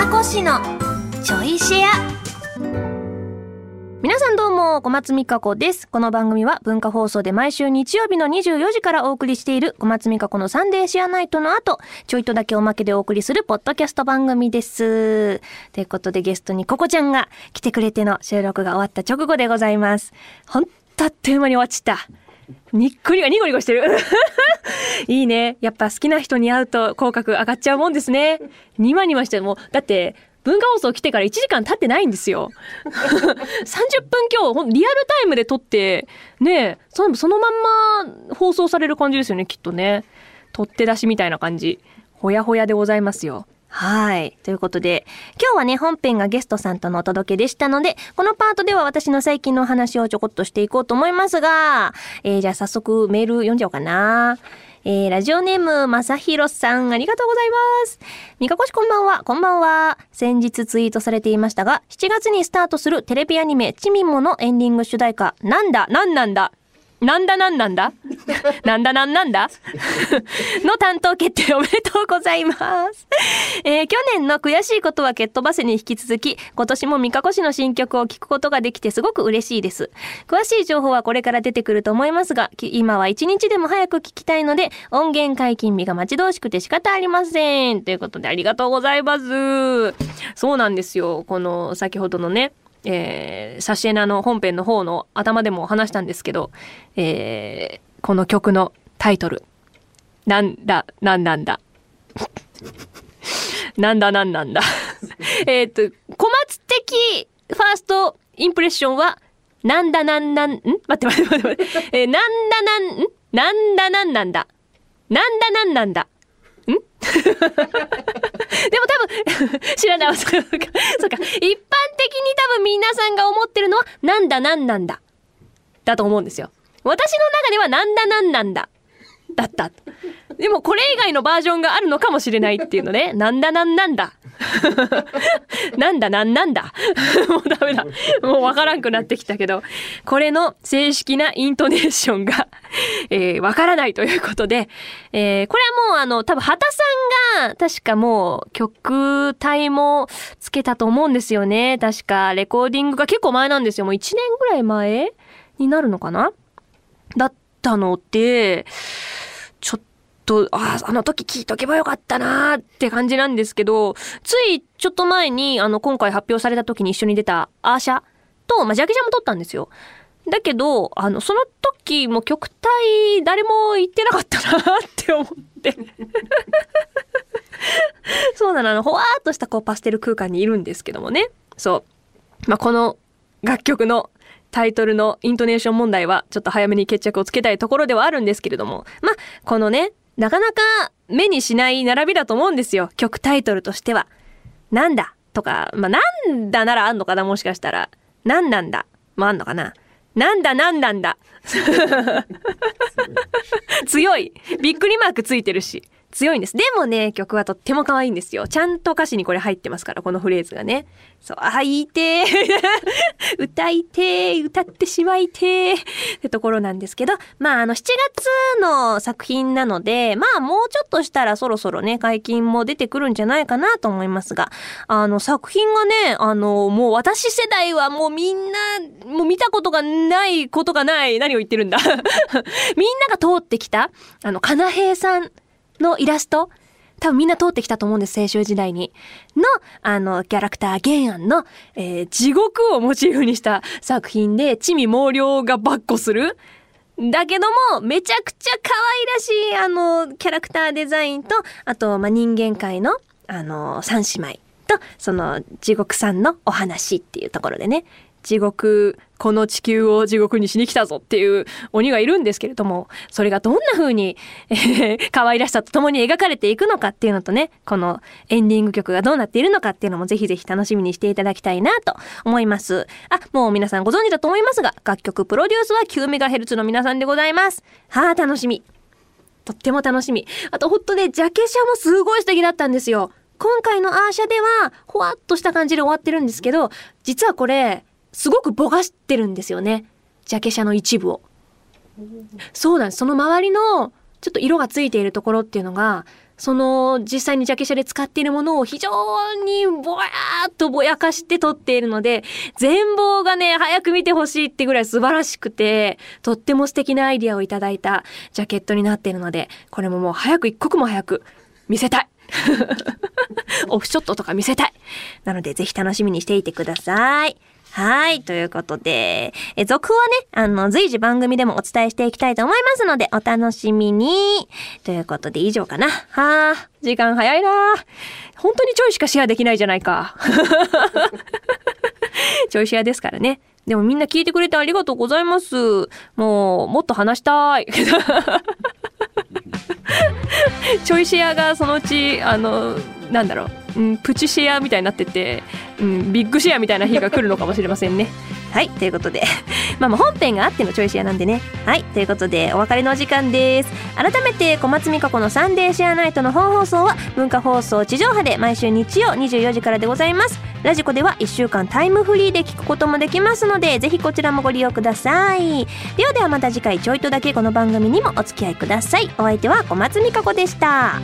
かこしのちょいシェア皆さんどうも、小松美香子です。この番組は文化放送で毎週日曜日の24時からお送りしている小松美香子のサンデーシェアナイトの後、ちょいとだけおまけでお送りするポッドキャスト番組です。ということでゲストにココちゃんが来てくれての収録が終わった直後でございます。ほんとあっという間に終わっちゃった。にっこりがニコニコしてる。いいね。やっぱ好きな人に会うと口角上がっちゃうもんですね。にまにましても、だって文化放送来てから1時間経ってないんですよ。30分今日、リアルタイムで撮って、ねそそのまんま放送される感じですよね、きっとね。取って出しみたいな感じ。ほやほやでございますよ。はい。ということで、今日はね、本編がゲストさんとのお届けでしたので、このパートでは私の最近のお話をちょこっとしていこうと思いますが、えー、じゃあ早速メール読んじゃおうかな。えー、ラジオネーム、まさひろさん、ありがとうございます。みかこしこんばんは、こんばんは。先日ツイートされていましたが、7月にスタートするテレビアニメ、ちみものエンディング主題歌、なんだ、なんなんだなんだなんなんだ？なんだなんなんだ？の担当決定おめでとうございます。えー、去年の悔しいことは蹴っ飛ばせに引き続き、今年も三カ市の新曲を聴くことができてすごく嬉しいです。詳しい情報はこれから出てくると思いますが、今は一日でも早く聞きたいので、音源解禁日が待ち遠しくて仕方ありません。ということでありがとうございます。そうなんですよ。この先ほどのね、えー、サシエナの本編の方の頭でも話したんですけど、えー、この曲のタイトル。なんだ、なんなんだ。なんだなんなんだ。えっと、小松的ファーストインプレッションは、なんだなんなん、ん？待って待って待って待って。えー、なんだなん、ん？なんだなんなんだ。なんだなんなんだ。ん？でも多分 知らない。そうか。そうか。一般的に多分皆さんが思ってるのは、なんだなんなんだ。だと思うんですよ。私の中ではなんだなんなんだ。だった。でもこれ以外のバージョンがあるのかもしれないっていうのね。なんだなんなんだ。なんだなんなんだ。もうダメだ。もうわからんくなってきたけど、これの正式なイントネーションが、えー、わからないということで、えー、これはもうあの、多分畑さんが確かもう曲体もつけたと思うんですよね。確かレコーディングが結構前なんですよ。もう1年ぐらい前になるのかな？だったので、ちょっと、ああ、あの時聞いとけばよかったなーって感じなんですけど、ついちょっと前に、あの、今回発表された時に一緒に出たアーシャと、まあ、ジャケジャも撮ったんですよ。だけど、あの、その時も曲体誰も言ってなかったなって思って そうなの、あの、ほわーっとしたこうパステル空間にいるんですけどもね。そう。まあ、この楽曲のタイトルのイントネーション問題はちょっと早めに決着をつけたいところではあるんですけれども、まあ、このね、なかなか目にしない並びだと思うんですよ。曲タイトルとしては。なんだ？とか、まあ、なんだならあんのかな？もしかしたら。なんなんだ？もあんのかな？なんだ？なんなんだ？強い。びっくりマークついてるし。強いんです。でもね、曲はとっても可愛いんですよ。ちゃんと歌詞にこれ入ってますから、このフレーズがね。そう、あ、いて 歌いて歌ってしまいてってところなんですけど、まあ、あの、7月の作品なので、まあ、もうちょっとしたらそろそろね、解禁も出てくるんじゃないかなと思いますが、あの、作品がね、あの、もう私世代はもうみんな、もう見たことがないことがない、何を言ってるんだ みんなが通ってきた、あの、かなへいさんのイラスト多分みんな通ってきたと思うんです、青春時代に。の、あの、キャラクター原案の、えー、地獄をモチーフにした作品で、地味猛量がばっこする。だけども、めちゃくちゃ可愛らしい、あの、キャラクターデザインと、あと、ま、人間界の、あの、三姉妹と、その、地獄さんのお話っていうところでね、地獄、この地球を地獄にしに来たぞっていう鬼がいるんですけれども、それがどんな風に、えー、可愛らしさと共に描かれていくのかっていうのとね、このエンディング曲がどうなっているのかっていうのもぜひぜひ楽しみにしていただきたいなと思います。あ、もう皆さんご存知だと思いますが、楽曲プロデュースは 9MHz の皆さんでございます。はあ、楽しみ。とっても楽しみ。あと、ほっとね、ジャケ写もすごい素敵だったんですよ。今回のアーシャでは、ほわっとした感じで終わってるんですけど、実はこれ、すごくぼがしてるんですよね。ジャケ写の一部を。そうなんです。その周りのちょっと色がついているところっていうのが、その実際にジャケ写で使っているものを非常にぼやーっとぼやかして撮っているので、全貌がね、早く見てほしいってぐらい素晴らしくて、とっても素敵なアイディアをいただいたジャケットになっているので、これももう早く一刻も早く見せたい オフショットとか見せたいなのでぜひ楽しみにしていてください。はい。ということで、え、続報はね、あの、随時番組でもお伝えしていきたいと思いますので、お楽しみに。ということで、以上かな。はあ、時間早いな本当にちょいしかシェアできないじゃないか。ちょいシェアですからね。でもみんな聞いてくれてありがとうございます。もう、もっと話したい。ちょいシェアがそのうち、あの、なんだろう、うん、プチシェアみたいになってて、うん、ビッグシェアみたいな日が来るのかもしれませんね。はい、ということで。まあまあ本編があってのチョイシェアなんでね。はい、ということでお別れのお時間です。改めて小松美香子のサンデーシェアナイトの本放送は文化放送地上波で毎週日曜24時からでございます。ラジコでは1週間タイムフリーで聞くこともできますので、ぜひこちらもご利用ください。ではではまた次回ちょいとだけこの番組にもお付き合いください。お相手は小松美香子でした。